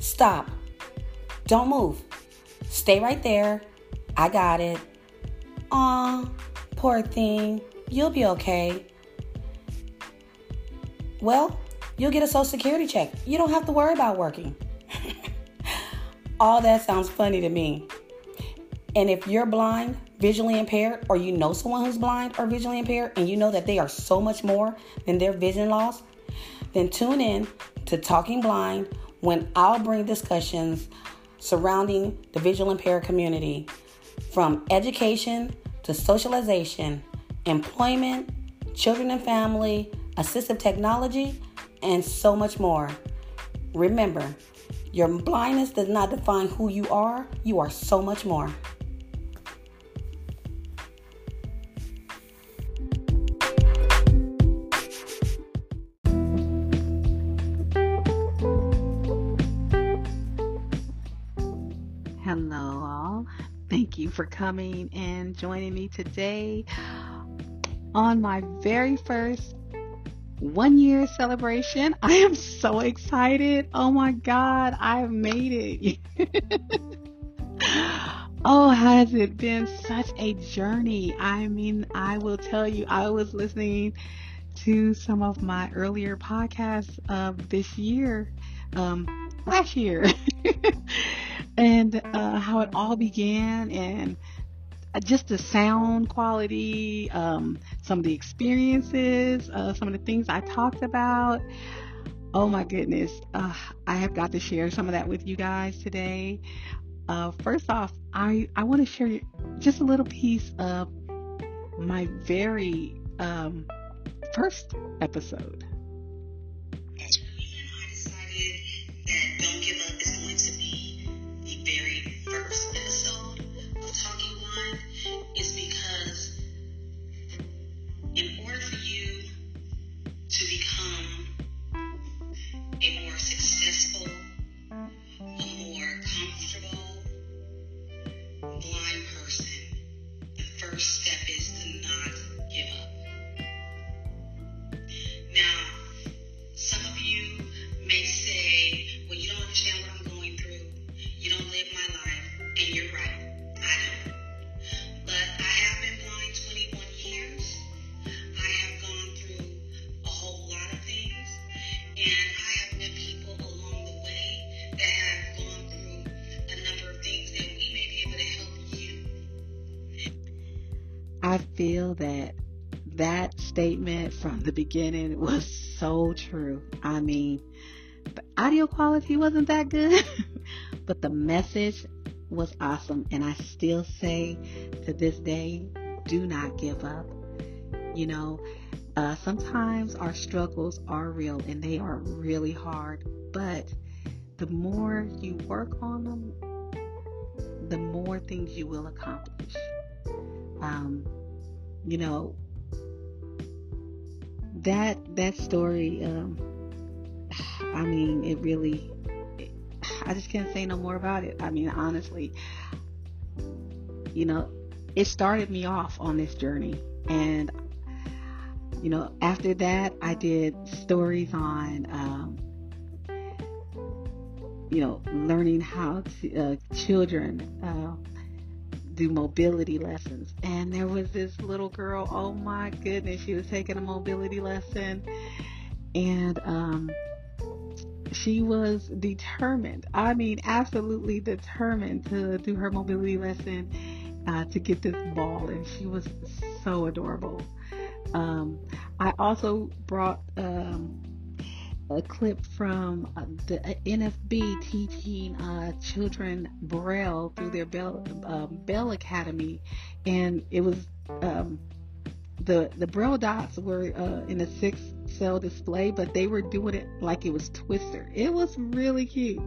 Stop. Don't move. Stay right there. I got it. Aw, poor thing. You'll be okay. Well, you'll get a social security check. You don't have to worry about working. All that sounds funny to me. And if you're blind, visually impaired, or you know someone who's blind or visually impaired, and you know that they are so much more than their vision loss, then tune in to Talking Blind when I'll bring discussions surrounding the visual impaired community from education to socialization, employment, children and family, assistive technology, and so much more. Remember, your blindness does not define who you are, you are so much more. For coming and joining me today on my very first one year celebration. I am so excited. Oh my God, I've made it. oh, has it been such a journey? I mean, I will tell you, I was listening to some of my earlier podcasts of this year, um, last year, and uh, how it all began and uh, just the sound quality, um, some of the experiences, uh, some of the things I talked about. Oh my goodness, uh, I have got to share some of that with you guys today. Uh, first off, I, I want to share just a little piece of my very um, first episode. I feel that that statement from the beginning was so true. I mean, the audio quality wasn't that good, but the message was awesome. And I still say to this day, do not give up. You know, uh, sometimes our struggles are real and they are really hard, but the more you work on them, the more things you will accomplish. Um, you know that that story um, i mean it really i just can't say no more about it. I mean honestly you know it started me off on this journey. And you know after that i did stories on um, you know learning how to uh, children uh, do mobility lessons. And there was this little girl, oh my goodness, she was taking a mobility lesson. And um, she was determined, I mean, absolutely determined to do her mobility lesson uh, to get this ball. And she was so adorable. Um, I also brought um, a clip from uh, the uh, NFB teaching uh, children Braille through their Bell, uh, Bell Academy, and it was um, the the Braille dots were uh, in a six cell display, but they were doing it like it was Twister. It was really cute,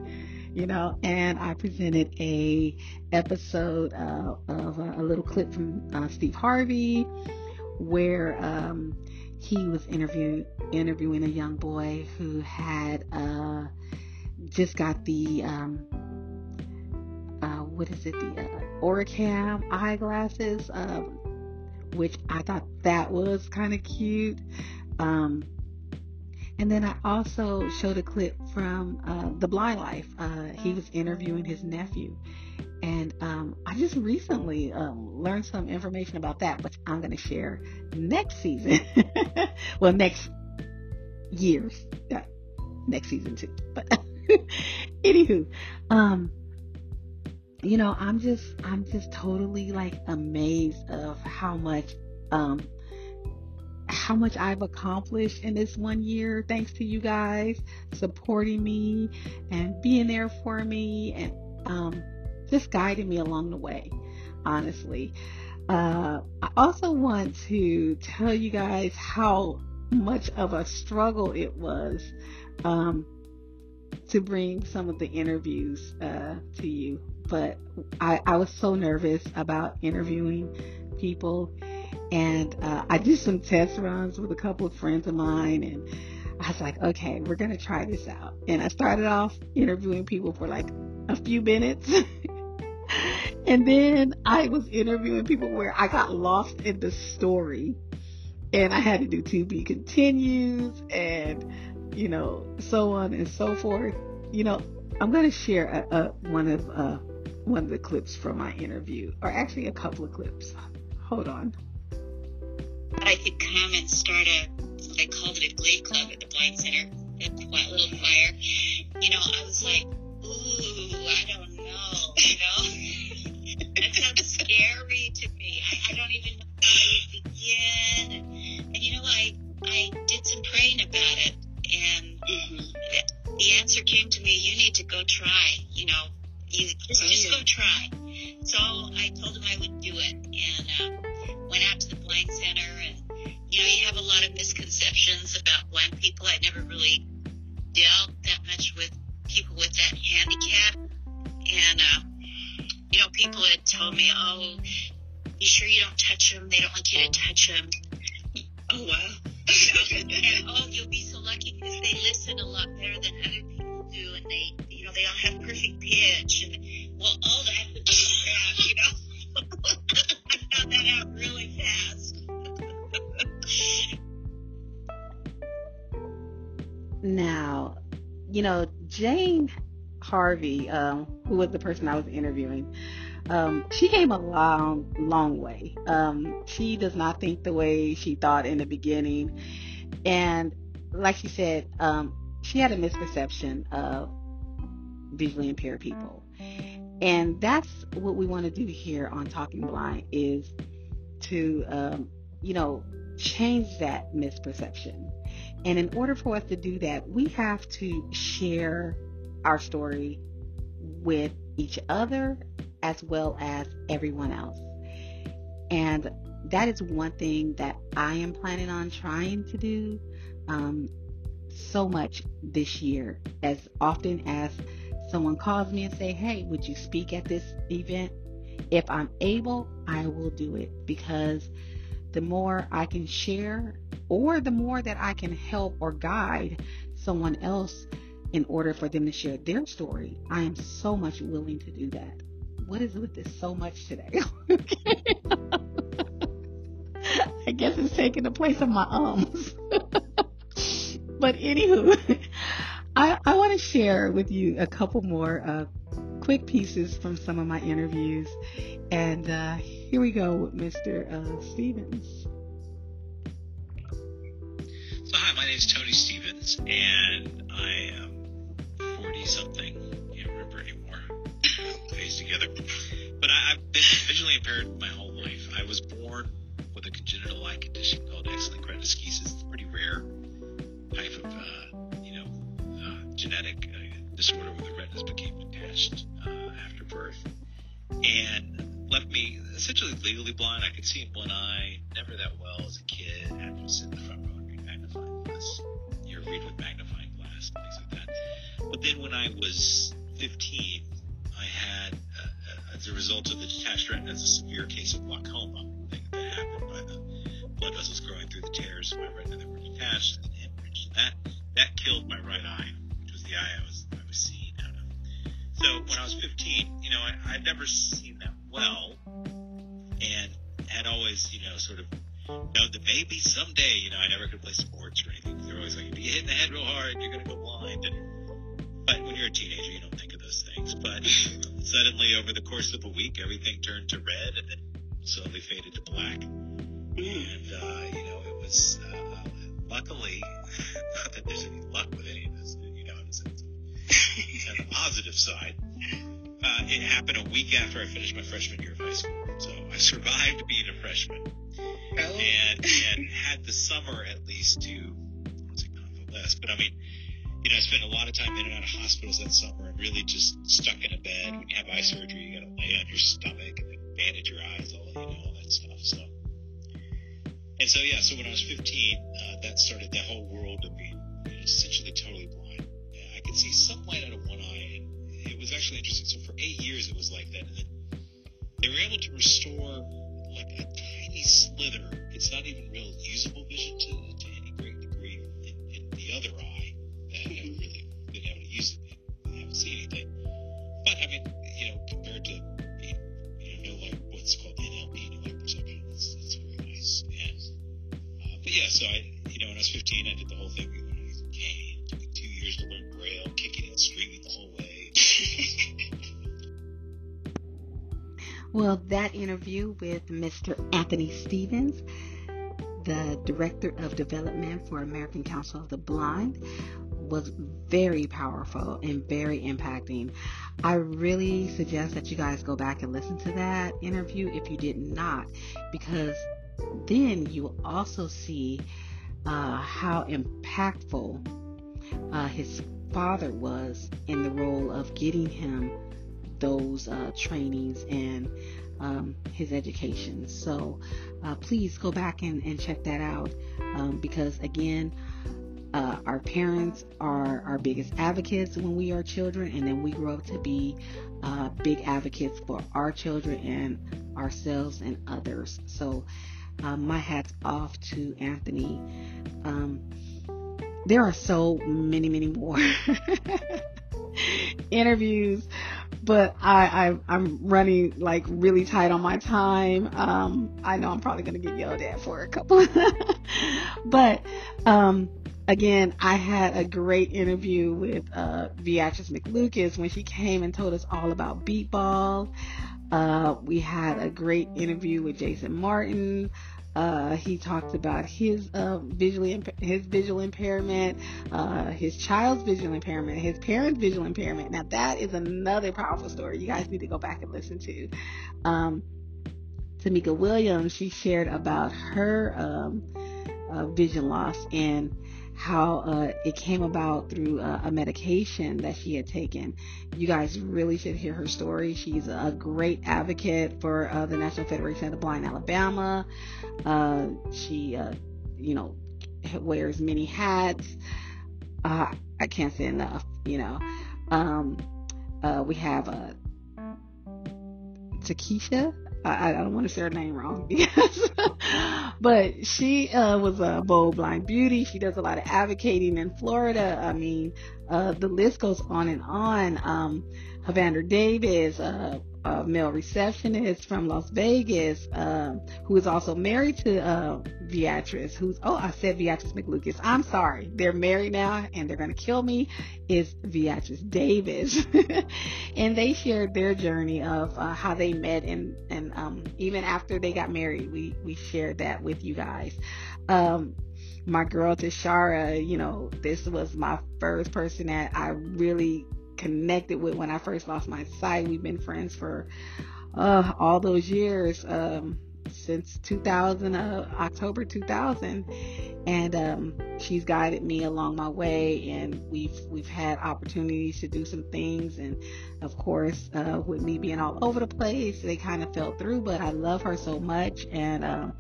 you know. And I presented a episode uh, of a, a, little clip from Steve Harvey where. Um, he was interview, interviewing a young boy who had uh, just got the um, uh, what is it the uh, OrCam eyeglasses, um, which I thought that was kind of cute. Um, And then I also showed a clip from uh, The Blind Life. Uh, he was interviewing his nephew. And um, I just recently um, learned some information about that, which I'm going to share next season. well, next year. Yeah, next season too. But anywho, um, you know, I'm just, I'm just totally like amazed of how much, um, how much I've accomplished in this one year, thanks to you guys supporting me and being there for me and um, just guided me along the way, honestly. Uh, I also want to tell you guys how much of a struggle it was um, to bring some of the interviews uh, to you. But I, I was so nervous about interviewing people and uh, I did some test runs with a couple of friends of mine, and I was like, okay, we're gonna try this out. And I started off interviewing people for like a few minutes. and then I was interviewing people where I got lost in the story and I had to do to be continues and you know so on and so forth. You know, I'm going to share a, a, one of uh, one of the clips from my interview, or actually a couple of clips. Hold on. I could come and start a, they called it a glee club at the Blind Center, quiet little choir. You know, I was like, listen a lot better than other people do. And they, you know, they all have perfect pitch. And, well, all that crap, you know. I found that out really fast. Now, you know, Jane Harvey, um, who was the person I was interviewing, um, she came a long, long way. Um, she does not think the way she thought in the beginning. And like she said, um, she had a misperception of visually impaired people. And that's what we want to do here on Talking Blind is to, um, you know, change that misperception. And in order for us to do that, we have to share our story with each other as well as everyone else. And that is one thing that I am planning on trying to do um, so much this year. As often as someone calls me and say, "Hey, would you speak at this event?" If I'm able, I will do it because the more I can share or the more that I can help or guide someone else in order for them to share their story, I am so much willing to do that. What is with this so much today? I guess it's taking the place of my ums. but anywho, I, I want to share with you a couple more uh, quick pieces from some of my interviews. And uh, here we go with Mr. Uh, Stevens. So, hi, my name is Tony Stevens, and I am 40 something. Can't remember anymore. Face together. But I, have been visually impaired my whole life. I was born with a congenital eye condition called X-linked retinoschisis. It's pretty rare type of, uh, you know, uh, genetic uh, disorder where the retinas became detached uh, after birth. And left me essentially legally blind. I could see in one eye, never that well as a kid. I had to sit in the front row and read magnifying glass. You read with magnifying glass, things like that. But then when I was 15, I had, uh, uh, as a result of the detached retina, a severe case of glaucoma. Thing that happened by the blood vessels growing through the tears of my retina that were detached that that killed my right eye, which was the eye I was I was seeing out of. So when I was 15, you know, I, I'd never seen that well, and had always, you know, sort of you know, the maybe someday, you know, I never could play sports or anything. They're always like, if you hit in the head real hard, you're to go blind. And, but when you're a teenager, you don't think of those things. But suddenly, over the course of a week, everything turned to red and then slowly faded to black. And, uh, you know, it was, luckily, not that there's any luck with any of this, you know, it's, it's, on the positive side. Uh, it happened a week after I finished my freshman year of high school. So I survived being a freshman Oh. and, and had the summer at least to, was convalesce, but I mean, you know, I spent a lot of time in and out of hospitals that summer and really just stuck in a bed. When you have eye surgery, you gotta lay on your stomach and then bandage your eyes, all, you know, all that stuff. So, and so, yeah, so when I was 15, uh, that started that whole world of being you know, essentially totally blind. I could see some light out of one eye, and it was actually interesting. So for eight years, it was like that. And then they were able to restore like a tiny slither. It's not even real usable vision to, interview with Mr. Anthony Stevens, the Director of Development for American Council of the Blind, was very powerful and very impacting. I really suggest that you guys go back and listen to that interview if you did not, because then you will also see uh, how impactful uh, his father was in the role of getting him those uh, trainings and um, his education. So uh, please go back and, and check that out um, because, again, uh, our parents are our biggest advocates when we are children, and then we grow up to be uh, big advocates for our children and ourselves and others. So, um, my hat's off to Anthony. Um, there are so many, many more interviews, but I, I am running like really tight on my time. Um, I know I'm probably gonna get yelled at for a couple, but um, again, I had a great interview with uh, Beatrice McLucas when she came and told us all about beep ball. Uh, we had a great interview with Jason Martin. Uh, he talked about his uh, visually imp- his visual impairment, uh, his child's visual impairment, his parents' visual impairment. Now that is another powerful story. You guys need to go back and listen to. Um, Tamika Williams, she shared about her um, uh, vision loss and how uh, it came about through uh, a medication that she had taken. You guys really should hear her story. She's a great advocate for uh, the National Federation of the Blind Alabama. Uh, she, uh, you know, wears many hats. Uh, I can't say enough, you know. Um, we have uh, Takesha. I, I don't want to say her name wrong but she uh, was a bold blind beauty. She does a lot of advocating in Florida. I mean, uh, the list goes on and on. Um, Havander Davis, uh, a male receptionist from Las Vegas, um, who is also married to uh, Beatrice, who's, oh, I said Beatrice McLucas. I'm sorry. They're married now and they're going to kill me. Is Beatrice Davis. and they shared their journey of uh, how they met and, and um, even after they got married, we, we shared that with you guys. Um, my girl Tashara, you know, this was my first person that I really connected with when I first lost my sight. We've been friends for uh, all those years, um, since 2000, uh, October 2000, and um, she's guided me along my way. And we've we've had opportunities to do some things, and of course, uh, with me being all over the place, they kind of fell through. But I love her so much, and um,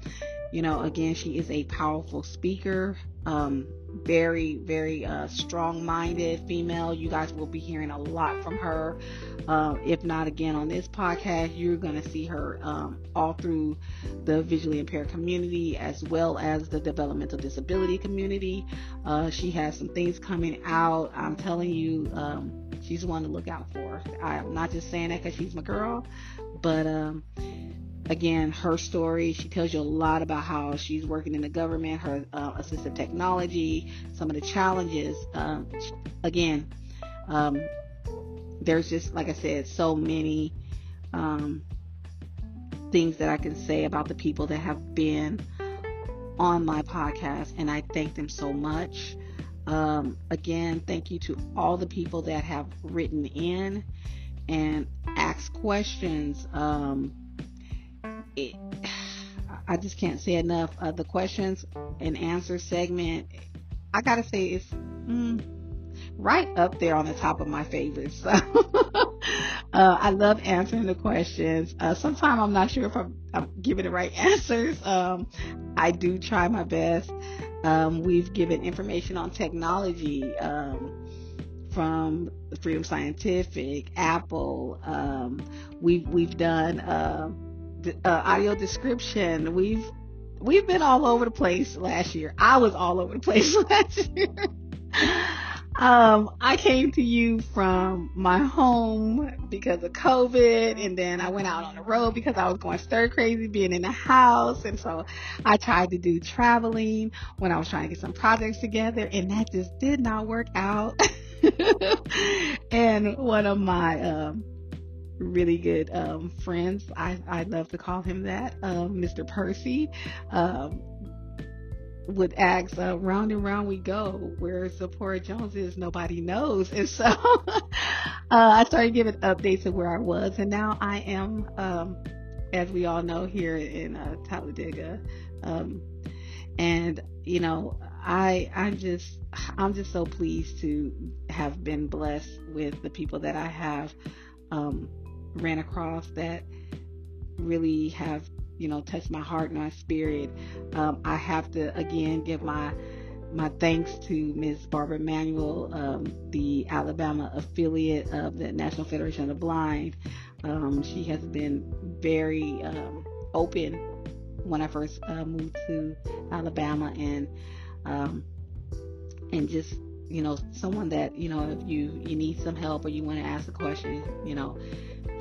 you know, again, she is a powerful speaker. Um, very, very uh, strong minded female. You guys will be hearing a lot from her. Uh, if not again on this podcast, you're going to see her um, all through the visually impaired community as well as the developmental disability community. Uh, she has some things coming out. I'm telling you, um, she's one to look out for. I'm not just saying that because she's my girl, but um, again, her story. She tells you a lot about how she's working in the government, her uh, assistive technology, some of the challenges. Um, again, um, there's just, like I said, so many um, things that I can say about the people that have been on my podcast, and I thank them so much. Um, again, thank you to all the people that have written in and asked questions. Um, it, I just can't say enough. Uh, the questions and answer segment, I gotta say, it's mm, right up there on the top of my favorites. So, uh, I love answering the questions. Uh, sometimes I'm not sure if I'm, I'm giving the right answers. Um, I do try my best. Um, we've given information on technology um, from Freedom Scientific, Apple. Um, we've we've done uh, audio description. We've we've been all over the place last year. I was all over the place last year. um, I came to you from my home because of COVID, and then I went out on the road because I was going stir crazy being in the house, and so I tried to do traveling when I was trying to get some projects together, and that just did not work out. and one of my um, really good um, friends. I, I love to call him that, um, Mr. Percy. Um, would ask, uh, round and round we go. Where Zipporah Jones is, nobody knows. And so uh, I started giving updates of where I was, and now I am, um, as we all know, here in uh, Talladega. Um, and you know, I I'm just I'm just so pleased to have been blessed with the people that I have um, ran across that really have you know touched my heart and my spirit. Um, I have to again give my my thanks to Ms. Barbara Manuel, um, the Alabama affiliate of the National Federation of the Blind. Um, she has been very um, open when I first uh, moved to Alabama and um, and just you know someone that you know if you you need some help or you want to ask a question you know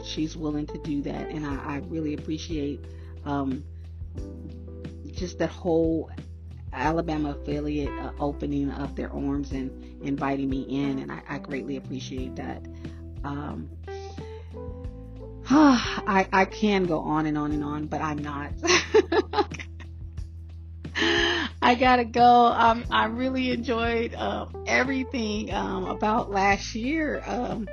she's willing to do that, and I, I really appreciate um, just that whole Alabama affiliate uh, opening up their arms and inviting me in, and I, I greatly appreciate that. Um, I, I can go on and on and on, but I'm not. I gotta go. Um, I really enjoyed um, everything um, about last year. Um,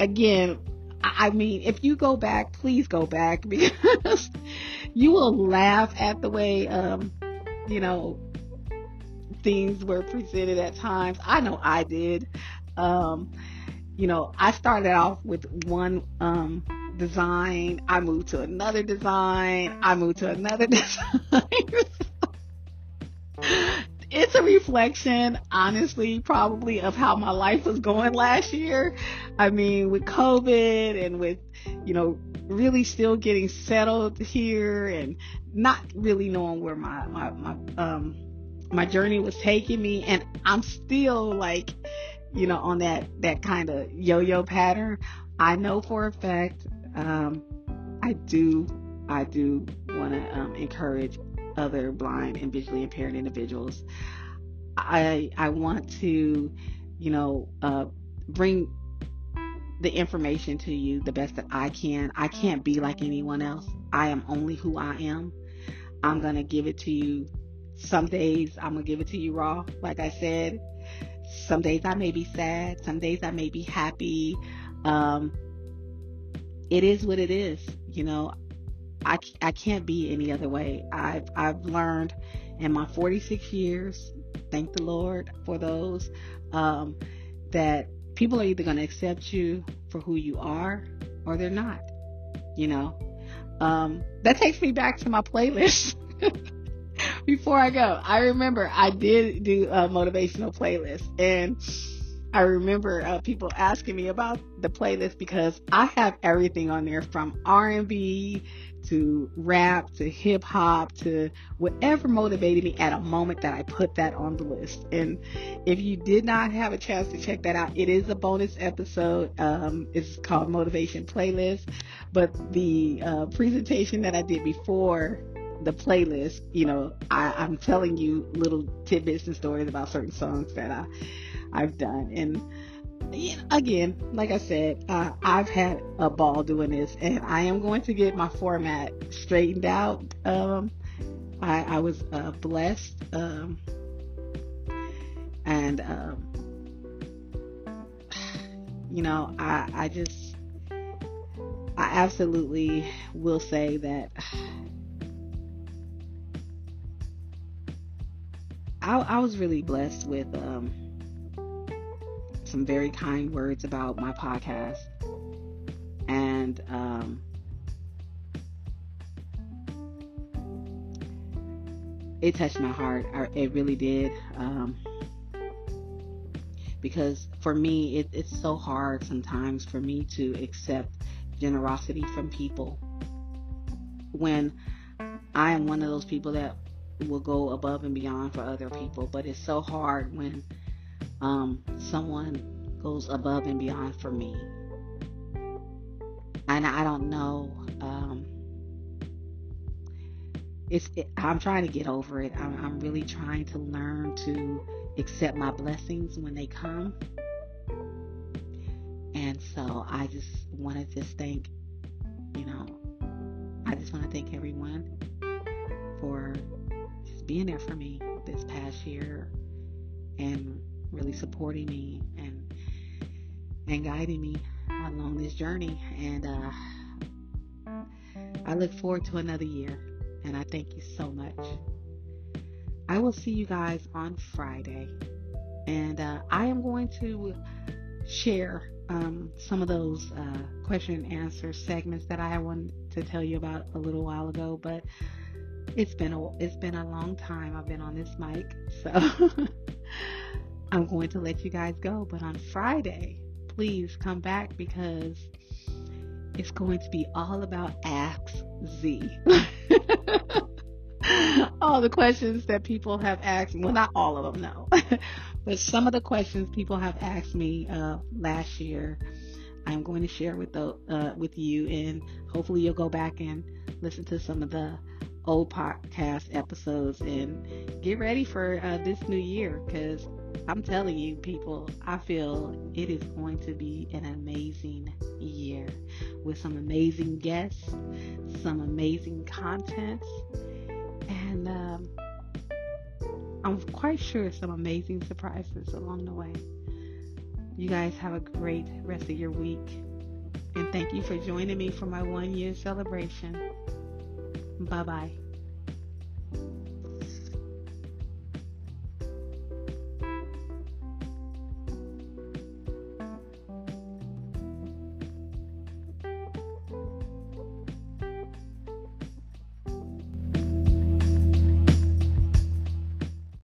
again, I mean, if you go back, please go back because you will laugh at the way, um, you know, things were presented at times. I know I did. Um, you know, I started off with one design. I moved to another design. I moved to another design it's a reflection, honestly, probably of how my life was going last year. I mean, with COVID and with, you know, really still getting settled here and not really knowing where my, my, my, um, my journey was taking me. And I'm still like, you know, on that, that kind of yo-yo pattern. I know for a fact, um, I do, I do want to um, encourage other blind and visually impaired individuals. I I want to, you know, uh, bring the information to you the best that I can. I can't be like anyone else. I am only who I am. I'm gonna give it to you. Some days I'm gonna give it to you raw, like I said. Some days I may be sad. Some days I may be happy. Um, it is what it is. You know, I, I can't be any other way. I've, I've learned in my 46 years, thank the Lord for those, um, that people are either going to accept you for who you are or they're not, you know. Um, that takes me back to my playlist. Before I go, I remember I did do a motivational playlist and I remember uh, people asking me about the playlist because I have everything on there from R&B to rap to hip hop to whatever motivated me at a moment that I put that on the list. And if you did not have a chance to check that out, it is a bonus episode. Um, it's called Motivation Playlist. But the uh, presentation that I did before the playlist, you know, I, I'm telling you little tidbits and stories about certain songs that I I've done and again, like I said, uh, I've had a ball doing this, and I am going to get my format straightened out. Um, I, I, was uh, blessed, um, and um, you know, I, I just, I absolutely will say that. I, I was really blessed with um, some very kind words about my podcast. And um, it touched my heart. It really did. Um, because for me, it, it's so hard sometimes for me to accept generosity from people when I am one of those people that will go above and beyond for other people. But it's so hard when um, someone goes above and beyond for me. And I don't know. Um, it's it, I'm trying to get over it. I'm, I'm really trying to learn to accept my blessings when they come. And so I just want to just thank, you know, I just want to thank everyone for just being there for me this past year and really supporting me and and guiding me along this journey. And uh, I look forward to another year. And I thank you so much. I will see you guys on Friday. And uh, I am going to share um, some of those uh, question and answer segments that I wanted to tell you about a little while ago. But it's been a it's been a long time I've been on this mic, so I'm going to let you guys go. But on Friday, please come back because it's going to be all about Ask Z. all the questions that people have asked me, well, not all of them, no, but some of the questions people have asked me uh, last year, I'm going to share with the uh, with you, and hopefully you'll go back and listen to some of the old podcast episodes and get ready for uh, this new year because I'm telling you, people, I feel it is going to be an amazing year with some amazing guests, some amazing content, and um, I'm quite sure some amazing surprises along the way. You guys have a great rest of your week, and thank you for joining me for my one year celebration. Bye bye.